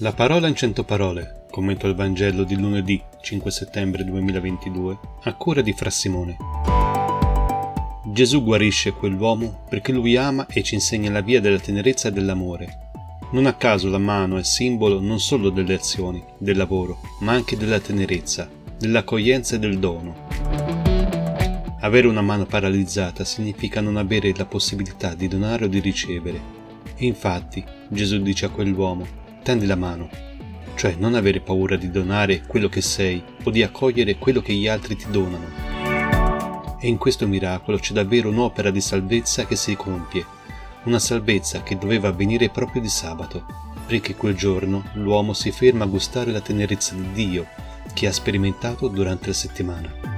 La parola in cento parole, commento il Vangelo di lunedì 5 settembre 2022, a cura di Fra Simone. Gesù guarisce quell'uomo perché lui ama e ci insegna la via della tenerezza e dell'amore. Non a caso la mano è simbolo non solo delle azioni, del lavoro, ma anche della tenerezza, dell'accoglienza e del dono. Avere una mano paralizzata significa non avere la possibilità di donare o di ricevere. E infatti Gesù dice a quell'uomo, tendi la mano, cioè non avere paura di donare quello che sei o di accogliere quello che gli altri ti donano. E in questo miracolo c'è davvero un'opera di salvezza che si compie, una salvezza che doveva avvenire proprio di sabato, perché quel giorno l'uomo si ferma a gustare la tenerezza di Dio che ha sperimentato durante la settimana.